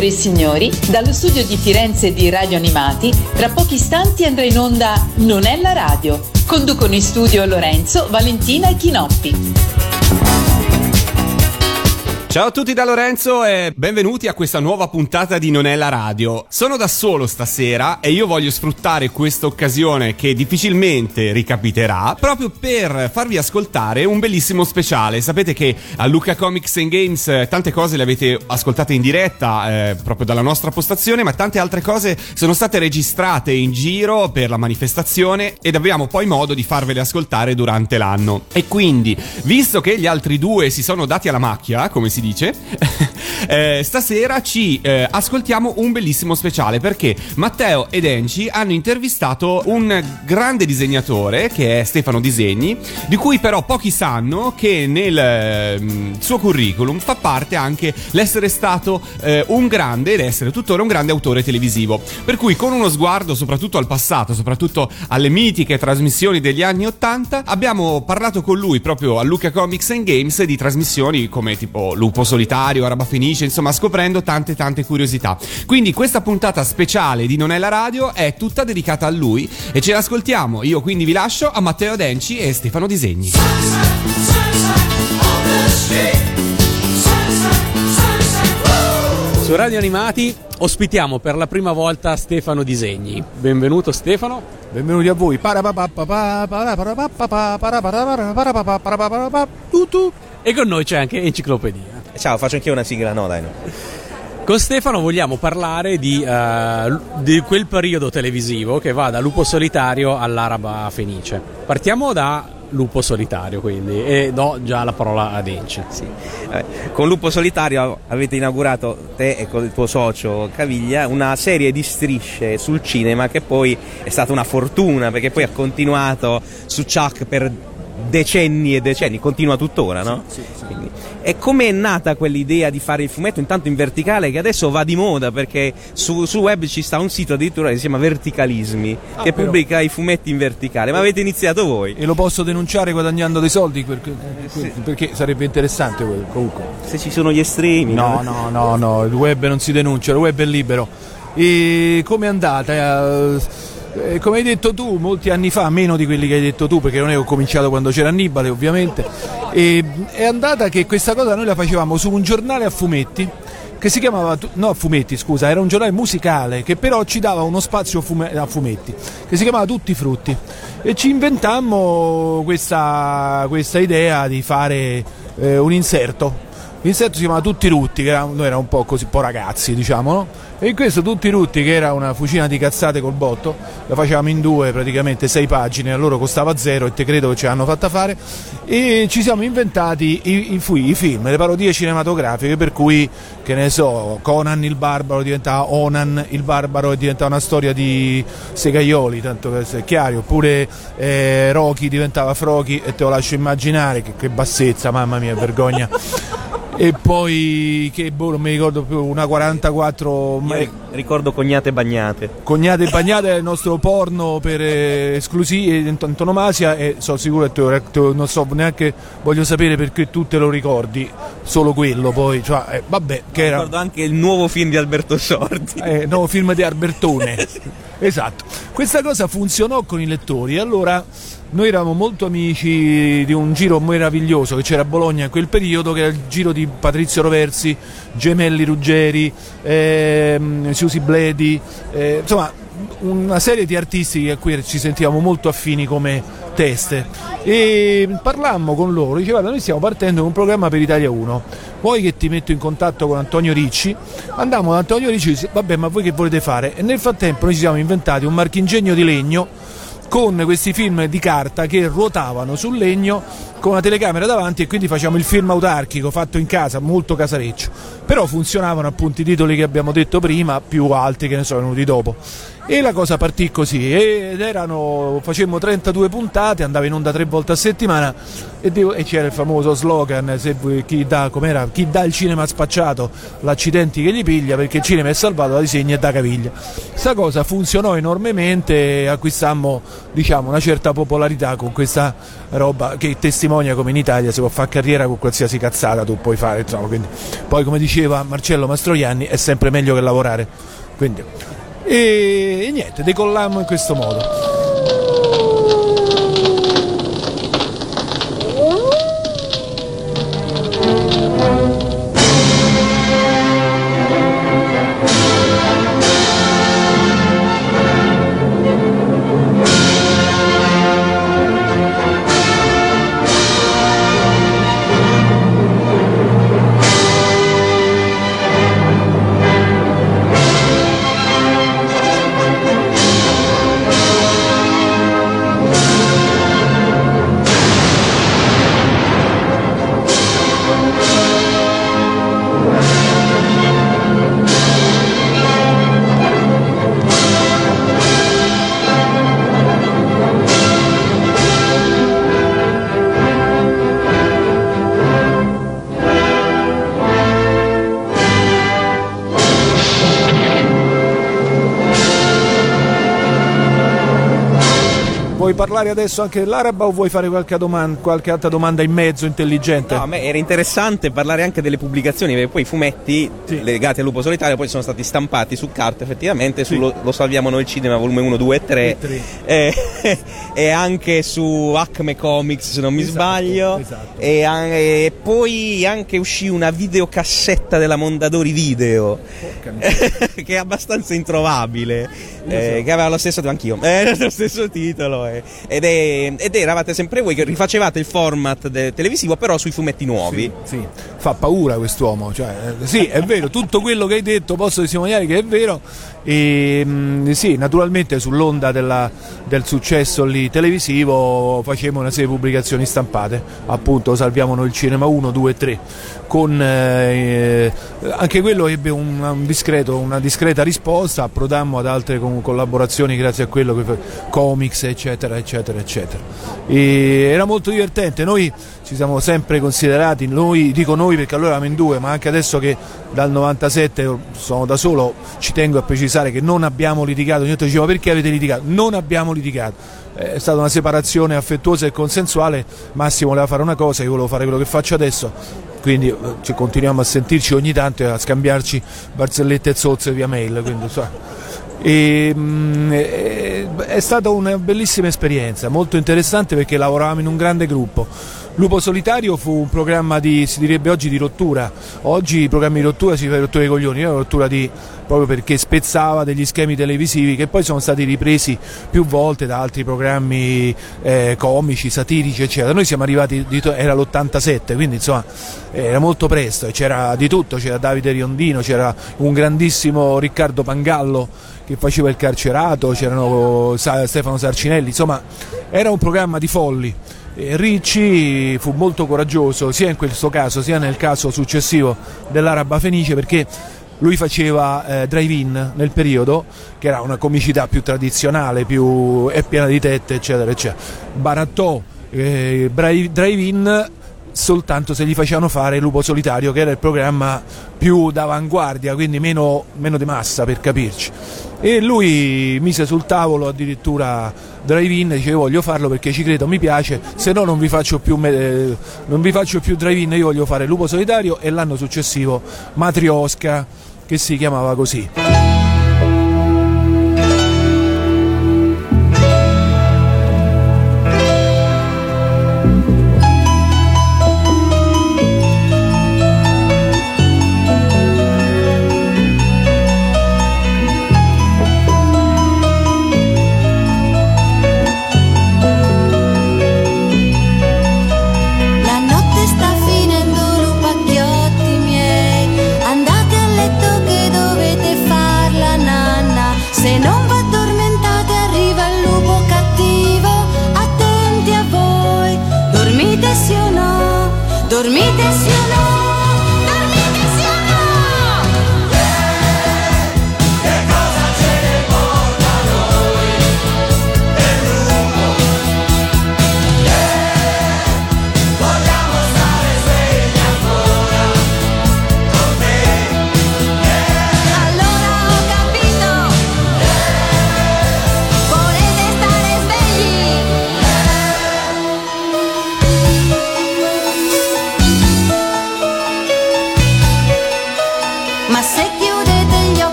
Signore e signori, dallo studio di Firenze di Radio Animati, tra pochi istanti andrà in onda Non è la radio. Conducono in studio Lorenzo, Valentina e Chinoppi. Ciao a tutti da Lorenzo e benvenuti a questa nuova puntata di Non è la radio. Sono da solo stasera e io voglio sfruttare questa occasione che difficilmente ricapiterà proprio per farvi ascoltare un bellissimo speciale. Sapete che a Luca Comics and Games eh, tante cose le avete ascoltate in diretta eh, proprio dalla nostra postazione, ma tante altre cose sono state registrate in giro per la manifestazione ed abbiamo poi modo di farvele ascoltare durante l'anno. E quindi, visto che gli altri due si sono dati alla macchia, come si dice, eh, stasera ci eh, ascoltiamo un bellissimo speciale perché Matteo ed Enci hanno intervistato un grande disegnatore che è Stefano Disegni, di cui però pochi sanno che nel eh, suo curriculum fa parte anche l'essere stato eh, un grande ed essere tuttora un grande autore televisivo. Per cui con uno sguardo soprattutto al passato, soprattutto alle mitiche trasmissioni degli anni 80, abbiamo parlato con lui proprio a Luca Comics and Games di trasmissioni come tipo Lupo Solitario, Araba Fenice, insomma scoprendo tante tante curiosità. Quindi questa puntata speciale di Non è la radio è tutta dedicata a lui e ce l'ascoltiamo. Io quindi vi lascio a Matteo Denci e Stefano Disegni. Su Radio Animati ospitiamo per la prima volta Stefano Disegni. Benvenuto Stefano. Benvenuti a voi. E con noi c'è anche Enciclopedia. Ciao, faccio anche io una sigla, no dai no. Con Stefano vogliamo parlare di, uh, di, quel periodo televisivo che va da Lupo Solitario all'Araba Fenice. Partiamo da Lupo Solitario quindi e do già la parola a Denci. Sì. Eh, con Lupo Solitario avete inaugurato te e con il tuo socio Caviglia una serie di strisce sul cinema che poi è stata una fortuna perché poi ha continuato su Chuck per decenni e decenni, continua tuttora, no? Sì, sì, sì. E come è nata quell'idea di fare il fumetto intanto in verticale che adesso va di moda perché su, su web ci sta un sito addirittura che si chiama Verticalismi ah, che però. pubblica i fumetti in verticale, ma avete iniziato voi. E lo posso denunciare guadagnando dei soldi perché, eh, perché sarebbe interessante comunque. Se ci sono gli estremi. No, no, no, no, il web non si denuncia, il web è libero. E come è andata? Eh, come hai detto tu, molti anni fa, meno di quelli che hai detto tu, perché non è ho cominciato quando c'era Annibale, ovviamente, e, è andata che questa cosa noi la facevamo su un giornale a fumetti che si chiamava, no a fumetti scusa, era un giornale musicale che però ci dava uno spazio a fumetti, che si chiamava Tutti i frutti e ci inventammo questa, questa idea di fare eh, un inserto. L'inserto si chiamava Tutti rutti, che era, noi eravamo un po' così, un po' ragazzi diciamo, no? E in questo tutti rutti, che era una fucina di cazzate col botto, la facevamo in due, praticamente sei pagine, a loro costava zero e te credo che ce l'hanno fatta fare. E ci siamo inventati i, i, i film, le parodie cinematografiche, per cui, che ne so, Conan il barbaro diventava Onan il barbaro e diventava una storia di Segaioli, tanto per essere chiari, oppure eh, Rocky diventava Frochi e te lo lascio immaginare, che, che bassezza, mamma mia, vergogna e poi che boh, non mi ricordo più una 44 ma... ricordo cognate bagnate. Cognate bagnate è il nostro porno per eh, esclusivi in antonomasia e sono sicuro che te, non so neanche voglio sapere perché tu te lo ricordi solo quello poi cioè, eh, vabbè che era ricordo anche il nuovo film di Alberto Sordi. Eh, nuovo film di Albertone. Esatto. Questa cosa funzionò con i lettori. Allora noi eravamo molto amici di un giro meraviglioso che c'era a Bologna in quel periodo, che era il giro di Patrizio Roversi, Gemelli Ruggeri, ehm, Susi Bledi, eh, insomma una serie di artisti a cui ci sentivamo molto affini come teste e parlammo con loro, dicevano noi stiamo partendo con un programma per Italia 1, vuoi che ti metto in contatto con Antonio Ricci? Andammo da Antonio Ricci e disse vabbè ma voi che volete fare? E nel frattempo noi ci siamo inventati un marchingegno di legno con questi film di carta che ruotavano sul legno con una telecamera davanti e quindi facciamo il film autarchico fatto in casa, molto casareccio. Però funzionavano appunto i titoli che abbiamo detto prima, più altri che ne sono venuti dopo. E la cosa partì così, ed erano, facemmo 32 puntate, andava in onda tre volte a settimana e, devo, e c'era il famoso slogan, se, chi, dà, chi dà il cinema spacciato, l'accidenti che gli piglia, perché il cinema è salvato da disegni e da caviglia. Questa cosa funzionò enormemente, acquistammo diciamo, una certa popolarità con questa roba che testimonia come in Italia si può fare carriera con qualsiasi cazzata tu puoi fare. Insomma, quindi, poi come diceva Marcello Mastroianni è sempre meglio che lavorare. Quindi, e, e niente, decollammo in questo modo. Parlare adesso anche dell'araba o vuoi fare qualche, domanda, qualche altra domanda in mezzo intelligente? No, a me era interessante parlare anche delle pubblicazioni, perché poi i fumetti Sì. legati al lupo solitario poi sono stati stampati su carta effettivamente, Sì. su lo, Lo salviamo noi cinema volume 1, 2 e 3 E e, e anche su Acme Comics se non mi Esatto, sbaglio esatto. E, e poi anche uscì una videocassetta della Mondadori Video che è abbastanza introvabile eh, che aveva lo stesso anch'io eh, lo stesso titolo eh. ed, è- ed eravate sempre voi che rifacevate il format de- televisivo però sui fumetti nuovi Sì, sì. fa paura quest'uomo. Cioè, eh, sì, è vero, tutto quello che hai detto posso testimoniare che è vero. E, mh, sì, naturalmente sull'onda della- del successo lì televisivo facevamo una serie di pubblicazioni stampate, appunto Salviamo noi il cinema 1, 2 e 3. Con, eh, anche quello ebbe un, un discreto- una discreta risposta, approdammo ad altre con- collaborazioni grazie a quello comics eccetera eccetera eccetera. E era molto divertente, noi ci siamo sempre considerati, noi, dico noi perché allora eravamo in due, ma anche adesso che dal 97 sono da solo, ci tengo a precisare che non abbiamo litigato, ogni volta diceva perché avete litigato? Non abbiamo litigato. È stata una separazione affettuosa e consensuale, Massimo voleva fare una cosa, io volevo fare quello che faccio adesso, quindi eh, ci continuiamo a sentirci ogni tanto e a scambiarci barzellette e zozze via mail. Quindi, insomma, e, mm, è, è stata una bellissima esperienza, molto interessante perché lavoravamo in un grande gruppo. Lupo Solitario fu un programma di, si direbbe oggi, di rottura. Oggi i programmi di rottura si fa rottura dei coglioni, era una rottura di, proprio perché spezzava degli schemi televisivi che poi sono stati ripresi più volte da altri programmi eh, comici, satirici, eccetera. Noi siamo arrivati, era l'87, quindi insomma era molto presto e c'era di tutto, c'era Davide Riondino, c'era un grandissimo Riccardo Pangallo che faceva il carcerato, c'erano Stefano Sarcinelli, insomma era un programma di folli. E Ricci fu molto coraggioso sia in questo caso sia nel caso successivo dell'Araba Fenice perché lui faceva eh, drive-in nel periodo, che era una comicità più tradizionale, più è piena di tette, eccetera, eccetera. Barattò eh, drive-in soltanto se gli facevano fare Lupo Solitario, che era il programma più d'avanguardia, quindi meno, meno di massa per capirci. E lui mise sul tavolo addirittura drive-in, dice "Io voglio farlo perché ci credo, mi piace, se no non vi faccio più, eh, più drive-in, io voglio fare Lupo Solitario e l'anno successivo Matriosca, che si chiamava così.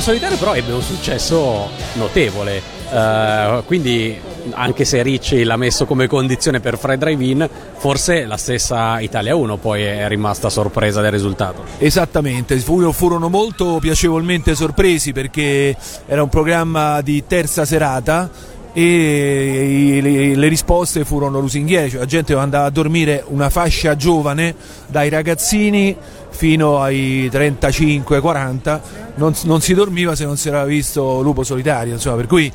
Lupo Solitario però ebbe un successo notevole, eh, quindi anche se Ricci l'ha messo come condizione per Fred Drive-In, forse la stessa Italia 1 poi è rimasta sorpresa del risultato. Esattamente, fu- furono molto piacevolmente sorpresi perché era un programma di terza serata e le risposte furono lusinghiere, cioè la gente andava a dormire una fascia giovane dai ragazzini fino ai 35-40, non, non si dormiva se non si era visto Lupo Solitario, insomma, per cui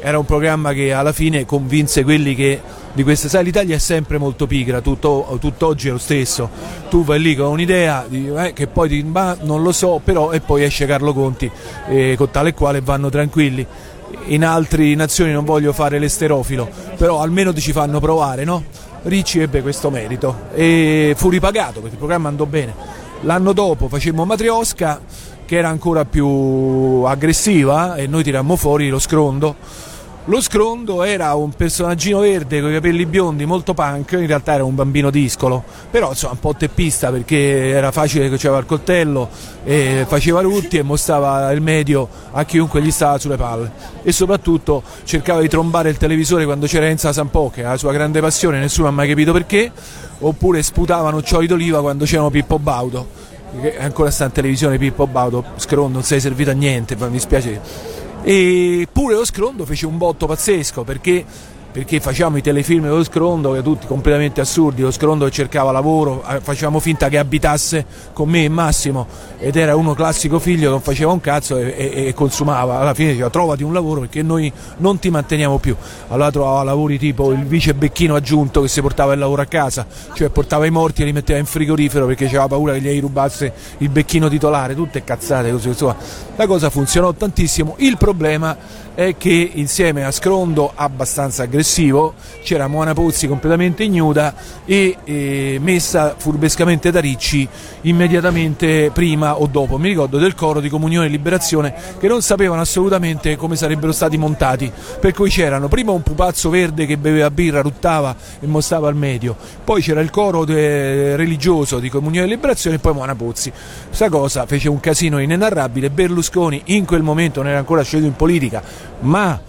era un programma che alla fine convinse quelli che di queste sai l'Italia è sempre molto pigra tutto, tutt'oggi è lo stesso. Tu vai lì con un'idea eh, che poi ti ma non lo so però e poi esce Carlo Conti eh, con tale e quale vanno tranquilli. In altre nazioni non voglio fare l'esterofilo però almeno ti ci fanno provare no? Ricci ebbe questo merito e fu ripagato perché il programma andò bene. L'anno dopo facemmo Matriosca che era ancora più aggressiva e noi tirammo fuori lo scrondo. Lo scrondo era un personaggino verde con i capelli biondi, molto punk, in realtà era un bambino discolo, però insomma un po' teppista perché era facile che c'era il coltello, faceva rutti e mostrava il medio a chiunque gli stava sulle palle. E soprattutto cercava di trombare il televisore quando c'era Enza Sampo, che era la sua grande passione, nessuno ha mai capito perché, oppure sputava noccioli d'oliva quando c'erano Pippo Baudo, che ancora sta in televisione Pippo Baudo, scrondo, non sei servito a niente, mi dispiace e pure lo Scrondo fece un botto pazzesco perché, perché facciamo i telefilm dello Scrondo che tutti completamente assurdi lo Scrondo che cercava lavoro eh, facevamo finta che abitasse con me e Massimo ed era uno classico figlio che non faceva un cazzo e, e- e consumava. Alla fine diceva trovati un lavoro perché noi non ti manteniamo più. Allora trovava lavori tipo il vice becchino aggiunto che si portava il lavoro a casa cioè portava i morti e li metteva in frigorifero perché aveva paura che gli rubasse il becchino titolare. Tutte cazzate così insomma. La cosa funzionò tantissimo. Il problema è che insieme a Scrondo abbastanza aggressivo c'era Moana Pozzi completamente ignuda e, eh, messa furbescamente da Ricci immediatamente prima o dopo. Mi ricordo del coro di Comunione e Liberazione che non sapevano assolutamente come sarebbero stati montati per cui c'erano prima un pupazzo verde che beveva birra ruttava e mostrava al medio poi c'era il coro de- religioso di Comunione e Liberazione e poi Moana Pozzi. Questa cosa fece un casino inenarrabile. Berlusconi in quel momento non era ancora sceso in politica ma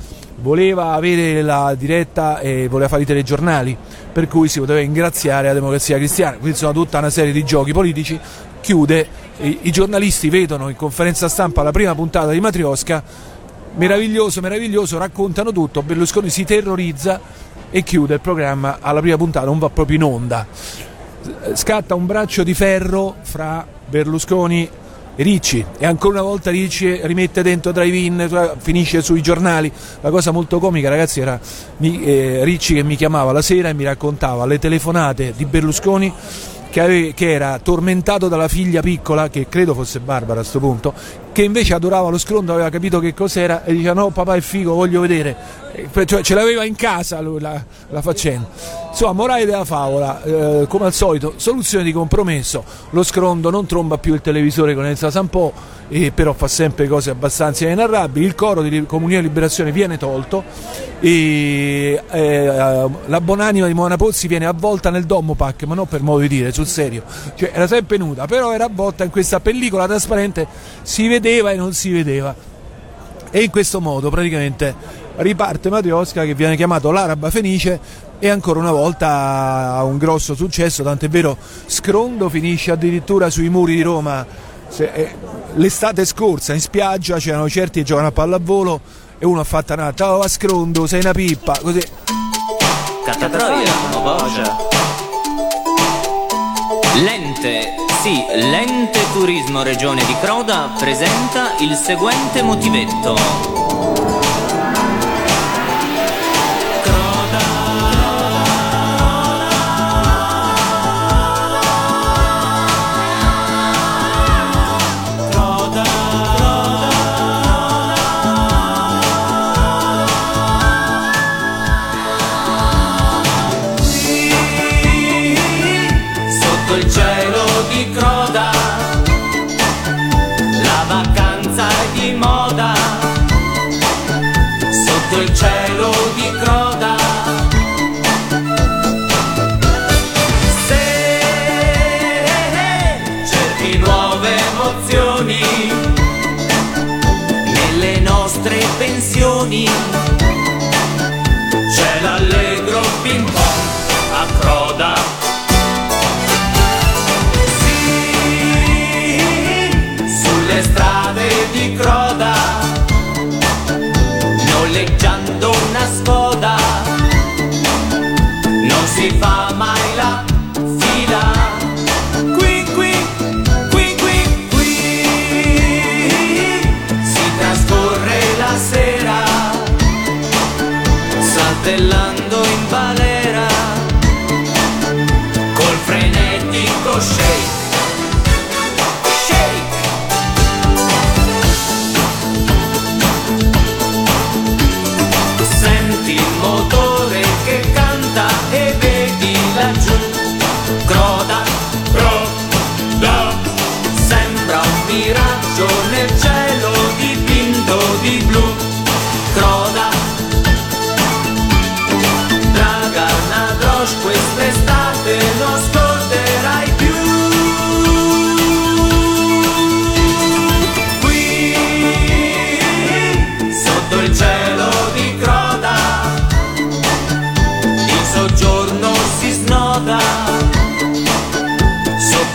voleva avere la diretta e voleva fare i telegiornali, per cui si poteva ingraziare la democrazia cristiana. Quindi sono tutta una serie di giochi politici, chiude, i, i giornalisti vedono in conferenza stampa la prima puntata di Matriosca, meraviglioso, meraviglioso, raccontano tutto, Berlusconi si terrorizza e chiude il programma alla prima puntata, non va proprio in onda. Scatta un braccio di ferro fra Berlusconi Ricci e ancora una volta Ricci rimette dentro drive-in, finisce sui giornali. La cosa molto comica, ragazzi, era eh, Ricci che mi chiamava la sera e mi raccontava le telefonate di Berlusconi che era tormentato dalla figlia piccola, che credo fosse Barbara a questo punto, che invece adorava lo scrondo, aveva capito che cos'era e diceva no papà è figo, voglio vedere. Eh, Cioè, ce l'aveva in casa lui, la, la faccenda. Insomma, morale della favola, eh, come al solito, soluzione di compromesso. Lo scrondo non tromba più il televisore con Elsa Sampo, eh, però fa sempre cose abbastanza inenarrabili. Il coro di Comunione e Liberazione viene tolto e eh, la buonanima di Moana Pozzi viene avvolta nel Dommopac, ma non per modo di dire, sul serio. Cioè, era sempre nuda, però era avvolta in questa pellicola trasparente, si vedeva e non si vedeva. E in questo modo praticamente riparte Matriosca che viene chiamato l'Araba Fenice e ancora una volta ha un grosso successo, tant'è vero Scrondo finisce addirittura sui muri di Roma eh, l'estate scorsa in spiaggia c'erano certi che giocano a pallavolo e uno ha fatto una ciao va Scrondo sei una pippa così Catatroia. L'ente, sì, l'ente turismo regione di Croda presenta il seguente motivetto.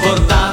Sopportando la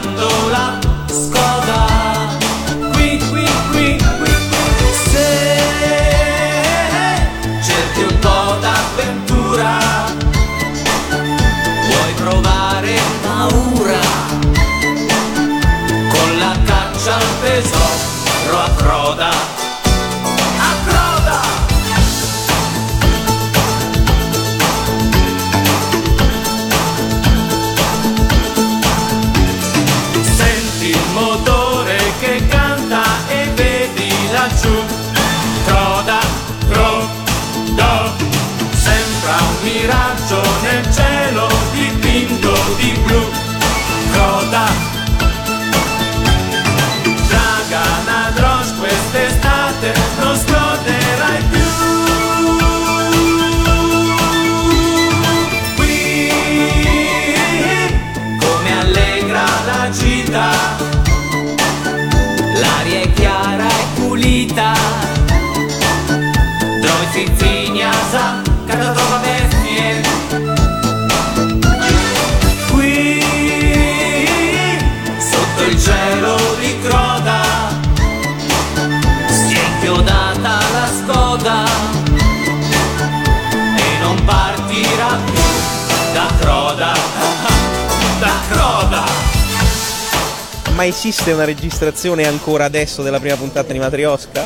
Ma esiste una registrazione ancora adesso della prima puntata di Matriosca?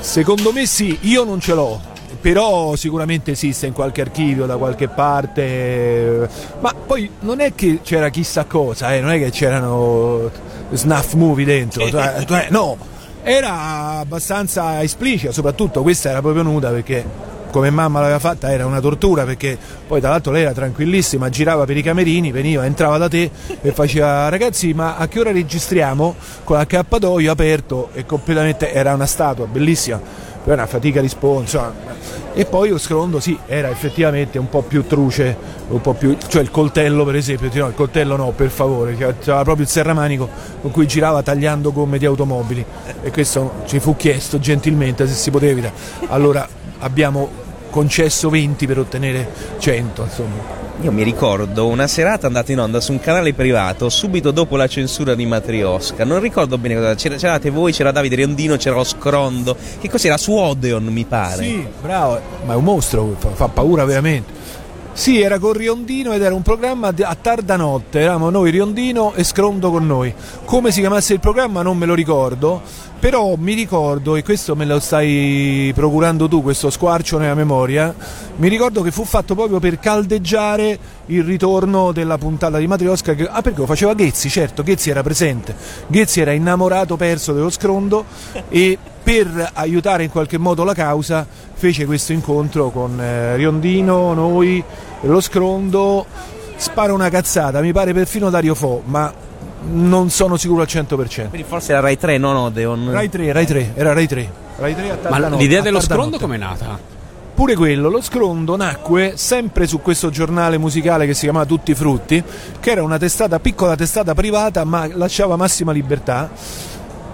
Secondo me sì, io non ce l'ho. Però sicuramente esiste in qualche archivio da qualche parte. Ma poi non è che c'era chissà cosa, eh, non è che c'erano snuff movie dentro. cioè- cioè, no, era abbastanza esplicita, soprattutto questa era proprio nuda perché come mamma l'aveva fatta era una tortura perché poi tra l'altro lei era tranquillissima, girava per i camerini, veniva, entrava da te e faceva ragazzi ma a che ora registriamo? Con l'accappatoio aperto e completamente era una statua bellissima, poi una fatica di sponsor. E poi lo scrondo sì, era effettivamente un po' più truce, un po' più, cioè il coltello per esempio, no, il coltello no, per favore, cioè, c'era proprio il serramanico con cui girava tagliando gomme di automobili e questo ci fu chiesto gentilmente se si poteva evitare. Allora abbiamo concesso 20 per ottenere 100, insomma. Io mi ricordo una serata andata in onda su un canale privato subito dopo la censura di Matriosca. Non ricordo bene cosa. C'era, c'eravate voi, c'era Davide Riondino, c'era lo Scrondo. Che cos'era? Su Odeon, mi pare. Sì, bravo, ma è un mostro, fa, fa paura veramente. Sì, era con Riondino ed era un programma a tarda notte, eravamo noi Riondino e Scrondo con noi. Come si chiamasse il programma non me lo ricordo, però mi ricordo, e questo me lo stai procurando tu, questo squarcio nella memoria, mi ricordo che fu fatto proprio per caldeggiare il ritorno della puntata di Matriosca, che, ah perché lo faceva Ghezzi, certo, Ghezzi era presente, Ghezzi era innamorato perso dello Scrondo e per aiutare in qualche modo la causa fece questo incontro con eh, Riondino, noi, lo Scrondo, spara una cazzata, mi pare perfino Dario Fo, ma non sono sicuro al 100%. Quindi forse era Rai 3, non Odeon. Rai 3, Rai 3, era Rai 3. Rai 3 a tarda Ma notte- l'idea dello scrondo notte. com'è nata? Pure quello, lo scrondo nacque sempre su questo giornale musicale che si chiamava Tutti i Frutti, che era una testata, piccola testata privata, ma lasciava massima libertà.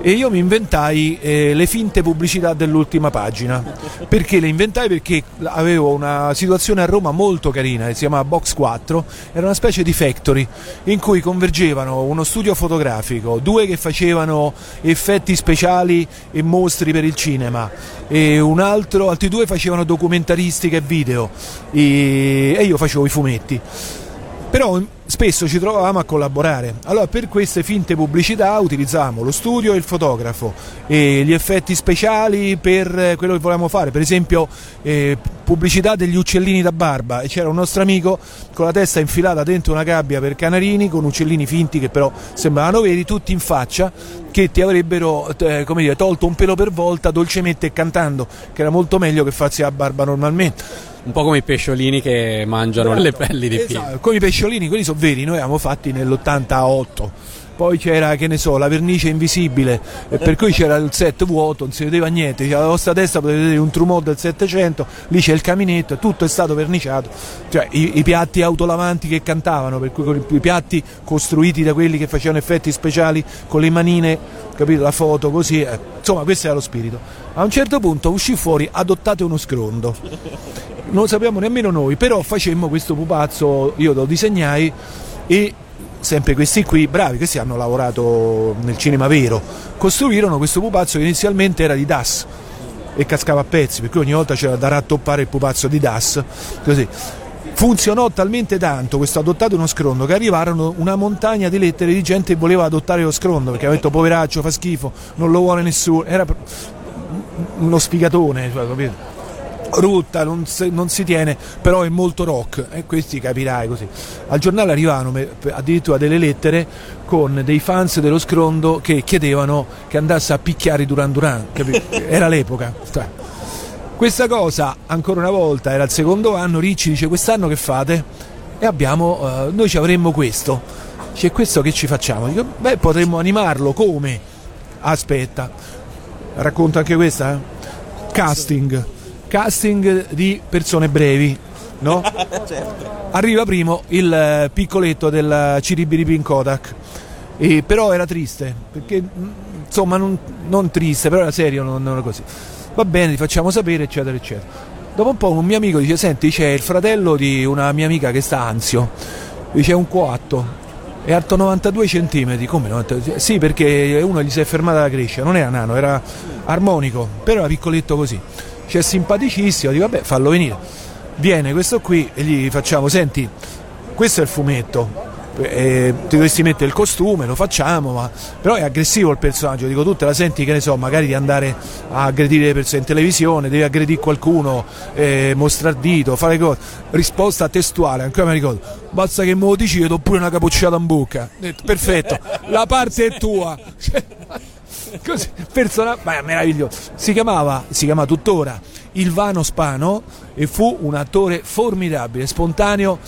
E io mi inventai eh, le finte pubblicità dell'ultima pagina. Perché le inventai? Perché avevo una situazione a Roma molto carina che si chiamava Box 4, era una specie di factory in cui convergevano uno studio fotografico, due che facevano effetti speciali e mostri per il cinema e un altro, altri due facevano documentaristica e video e, e io facevo i fumetti però spesso ci trovavamo a collaborare. Allora per queste finte pubblicità utilizzavamo lo studio e il fotografo e gli effetti speciali per eh, quello che volevamo fare, per esempio eh, pubblicità degli uccellini da barba e c'era un nostro amico con la testa infilata dentro una gabbia per canarini con uccellini finti che però sembravano veri, tutti in faccia che ti avrebbero eh, come dire, tolto un pelo per volta dolcemente e cantando, che era molto meglio che farsi la barba normalmente. Un po' come i pesciolini che mangiano le pelli di piedi. Esatto, come i pesciolini, quelli sono veri, noi avevamo fatti nell'88. Poi c'era, che ne so, la vernice invisibile, e per cui c'era il set vuoto, non si vedeva niente, C'era la vostra testa potete vedere un Trumod del 700, lì c'è il caminetto, tutto è stato verniciato. Cioè i, i piatti autolavanti che cantavano, per cui i piatti costruiti da quelli che facevano effetti speciali con le manine, capito, la foto così, eh. insomma questo era lo spirito. A un certo punto uscì fuori adottate uno scrondo non lo sappiamo nemmeno noi, però facemmo questo pupazzo, io lo disegnai e sempre questi qui, bravi, questi hanno lavorato nel cinema vero, costruirono questo pupazzo che inizialmente era di DAS e cascava a pezzi, per cui ogni volta c'era da rattoppare il pupazzo di DAS, così. Funzionò talmente tanto questo adottato uno scrondo che arrivarono una montagna di lettere di gente che voleva adottare lo scrondo perché aveva detto poveraccio, fa schifo, non lo vuole nessuno, era uno sfigatone, cioè, capito? Rutta, non si, non si, tiene, però è molto rock e questi capirai così. Al giornale arrivavano addirittura delle lettere con dei fans dello scrondo che chiedevano che andasse a picchiare Duran Duran, era l'epoca. Questa cosa, ancora una volta, era il secondo anno, Ricci dice quest'anno che fate? E abbiamo, uh, noi ci avremmo questo. Dice questo che ci facciamo? Dico, beh potremmo animarlo, come? Aspetta, racconto anche questa? Eh? Casting casting di persone brevi. No? certo. Arriva primo il eh, piccoletto del Ciribiripin Kodak, e, però era triste, perché mm, insomma non, non triste, però era serio, non, non era così. Va bene, ti facciamo sapere, eccetera, eccetera. Dopo un po' un mio amico dice, senti, c'è il fratello di una mia amica che sta ansio, dice è un coatto, è alto 92 cm, come 92? Sì, perché uno gli si è fermata la crescita, non era nano, era armonico, però era piccoletto così c'è simpaticissimo, dico vabbè fallo venire. Viene questo qui e gli facciamo, senti, questo è il fumetto, eh, ti dovresti mettere il costume, lo facciamo, ma però è aggressivo il personaggio, dico tu te la senti che ne so, magari di andare a aggredire le persone in televisione, devi aggredire qualcuno, eh, mostrare dito, fare cose. Risposta testuale, ancora mi ricordo, basta che me lo dici, io do pure una capocciata in bocca. Perfetto, la parte è tua. Così, persona, ma meraviglioso. Si chiamava, si chiama tuttora Ilvano Spano e fu un attore formidabile, spontaneo,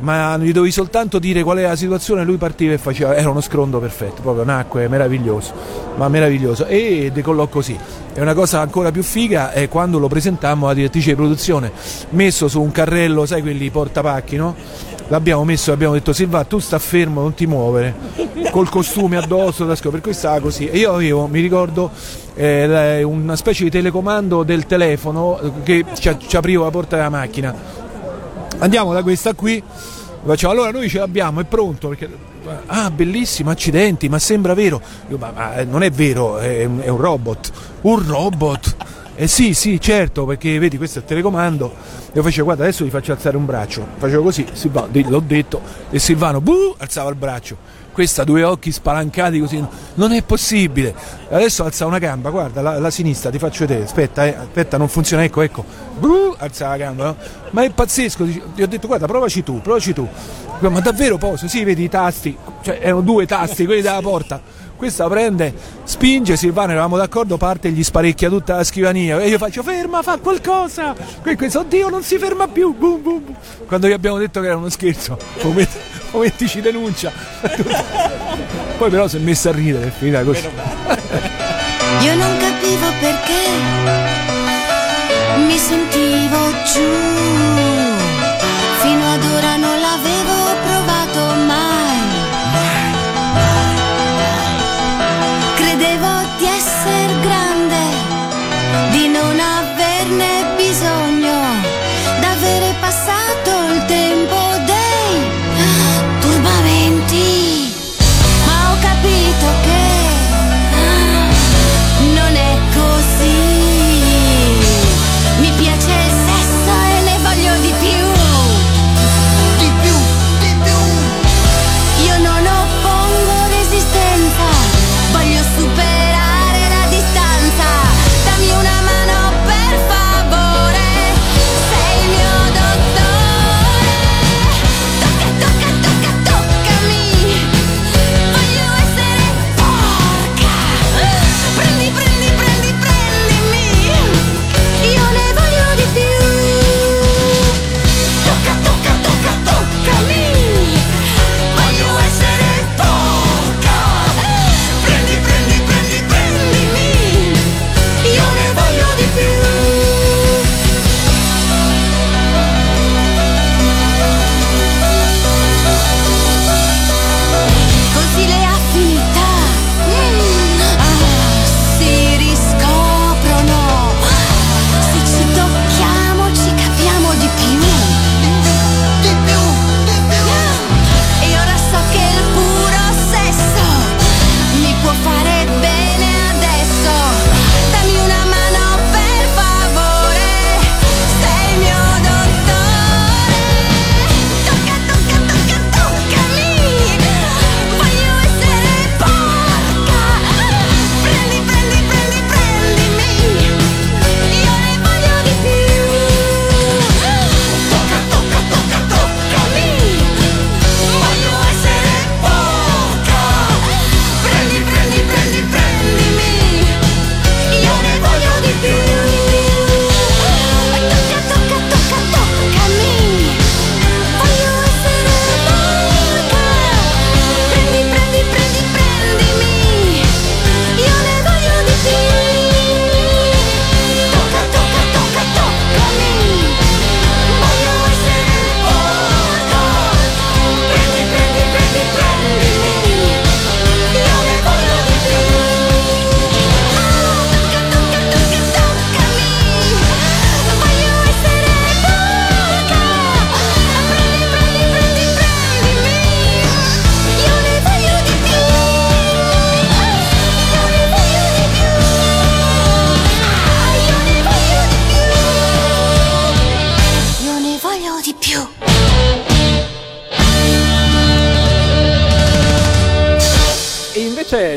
ma gli dovevi soltanto dire qual era la situazione, lui partiva e faceva, era uno scrondo perfetto, proprio nacque, meraviglioso, ma meraviglioso. E decollò così. E una cosa ancora più figa è quando lo presentammo alla direttrice di produzione, messo su un carrello, sai quelli portapacchi, no? l'abbiamo messo e abbiamo detto Silva tu sta fermo non ti muovere col costume addosso per cui stava così e io avevo mi ricordo eh, una specie di telecomando del telefono che ci, ci apriva la porta della macchina andiamo da questa qui facciamo allora noi ce l'abbiamo è pronto perché ah bellissimo accidenti ma sembra vero io, ma, ma, non è vero è, è un robot un robot eh sì, sì, certo, perché vedi questo è il telecomando. Io facevo, guarda, adesso gli faccio alzare un braccio. Facevo così, Silvano, l'ho detto, e Silvano, buh, alzava il braccio. Questa due occhi spalancati così, non è possibile. Adesso alza una gamba, guarda, la, la sinistra, ti faccio vedere, aspetta, eh, aspetta, non funziona, ecco, ecco. Buh, alza la gamba, no? Ma è pazzesco, gli ho detto, guarda, provaci tu, provaci tu. Ma davvero posso? Sì, vedi i tasti, cioè erano due tasti, quelli della porta questa prende, spinge, Silvano eravamo d'accordo, parte e gli sparecchia tutta la scrivania e io faccio ferma, fa qualcosa, questo oddio non si ferma più, boom, boom. quando gli abbiamo detto che era uno scherzo, Ometti ci denuncia, poi però si è messa a ridere, è finita così. Io non capivo perché mi sentivo giù, fino ad ora non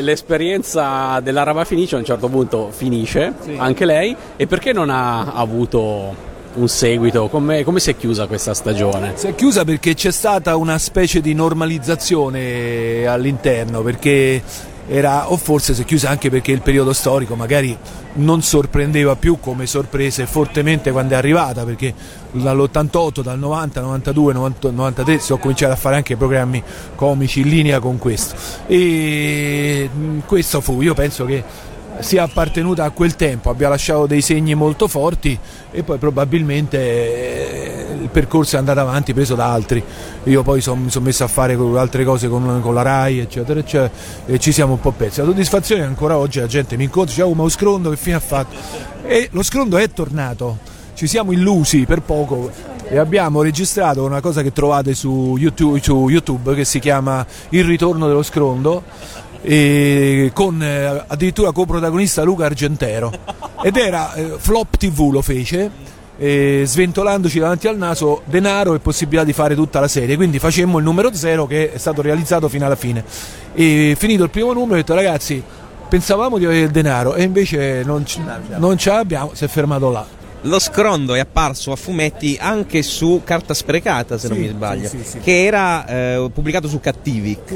l'esperienza dell'Araba Fenice a un certo punto finisce, anche lei, e perché non ha avuto un seguito? Come, come si è chiusa questa stagione? Si è chiusa perché c'è stata una specie di normalizzazione all'interno, perché era, o forse si è chiusa anche perché il periodo storico magari non sorprendeva più come sorprese fortemente quando è arrivata, perché dall'88, dal 90, 92, 90, 93 si ho cominciato a fare anche programmi comici in linea con questo. E mh, questo fu, io penso che sia appartenuta a quel tempo, abbia lasciato dei segni molto forti e poi probabilmente eh, il percorso è andato avanti preso da altri. Io poi son- mi sono messo a fare altre cose con, con la RAI, eccetera, eccetera, e ci siamo un po' persi. La soddisfazione è ancora oggi la gente mi incontra, dice, oh ma lo scrondo che fine ha fatto? E lo scrondo è tornato, ci siamo illusi per poco e abbiamo registrato una cosa che trovate su YouTube, su YouTube che si chiama Il ritorno dello scrondo con eh, addirittura coprotagonista Luca Argentero. Ed era eh, Flop TV lo fece eh, sventolandoci davanti al naso denaro e possibilità di fare tutta la serie. Quindi facemmo il numero zero che è stato realizzato fino alla fine. E finito il primo numero ho detto ragazzi pensavamo di avere il denaro e invece non, c- non ce l'abbiamo si è fermato là. Lo scrondo è apparso a fumetti anche su Carta Sprecata, se non Sì, mi sbaglio, sì, sì, che era eh, pubblicato su Cattivic.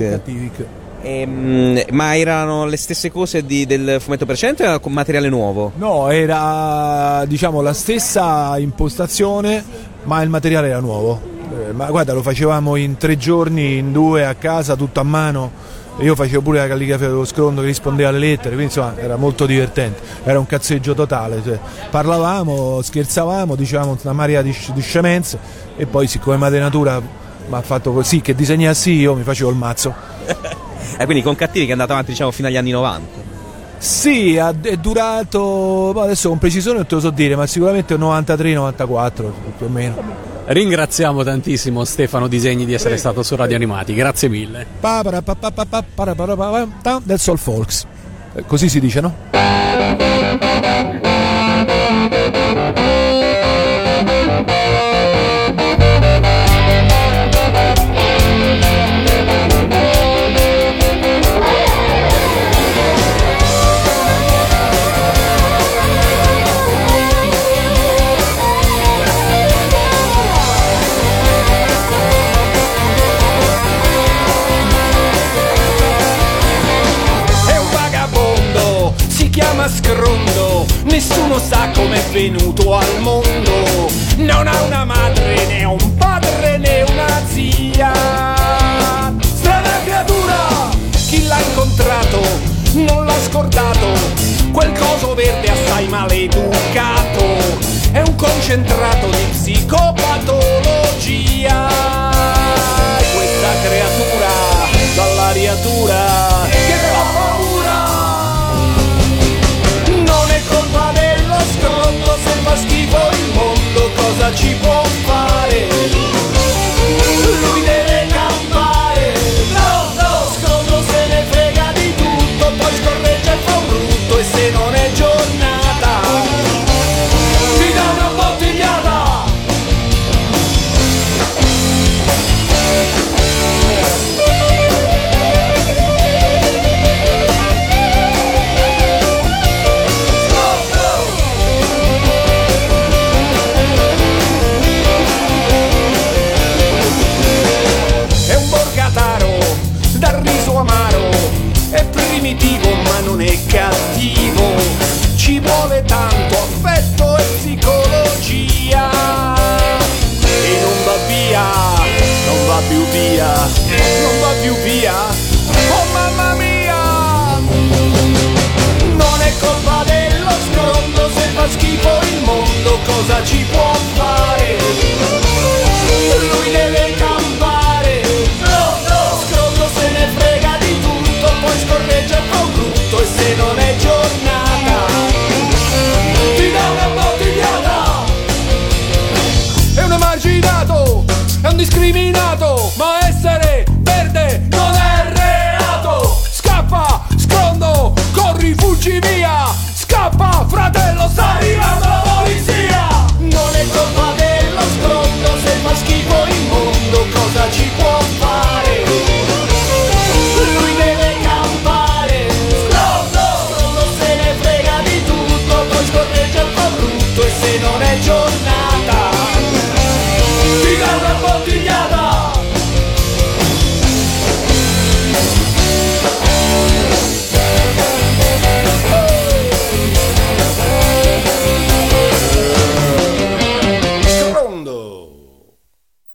Ehm, ma erano le stesse cose di- del fumetto precedente o era con materiale nuovo? No, era diciamo la stessa impostazione, ma il materiale era nuovo. Eh, ma guarda, lo facevamo in tre giorni, in due a casa, tutto a mano. Io facevo pure la calligrafia dello scrondo che rispondeva alle lettere, quindi insomma era molto divertente, era un cazzeggio totale. cioè, parlavamo, scherzavamo, dicevamo una marea di, di scemenze e poi siccome Madre Natura mi ha fatto così che disegnassi io mi facevo il mazzo. E quindi con Cattivi che è andato avanti diciamo fino agli anni 90. Sì, è durato, boh, adesso con precisione non te lo so dire, ma sicuramente 93-94 più o meno. Ringraziamo tantissimo Stefano Disegni di essere stato su Radio Animati, grazie mille. Del Soul Folks. Eh, Così si dice, no? Scrondo, nessuno sa com'è venuto al mondo. Non ha una madre, né un padre, né una zia. Strana creatura, chi l'ha incontrato non l'ha scordato. Quel coso verde assai maleducato è un concentrato di psicopatologia. Questa creatura dall'ariatura che ci può mondo, cosa ci può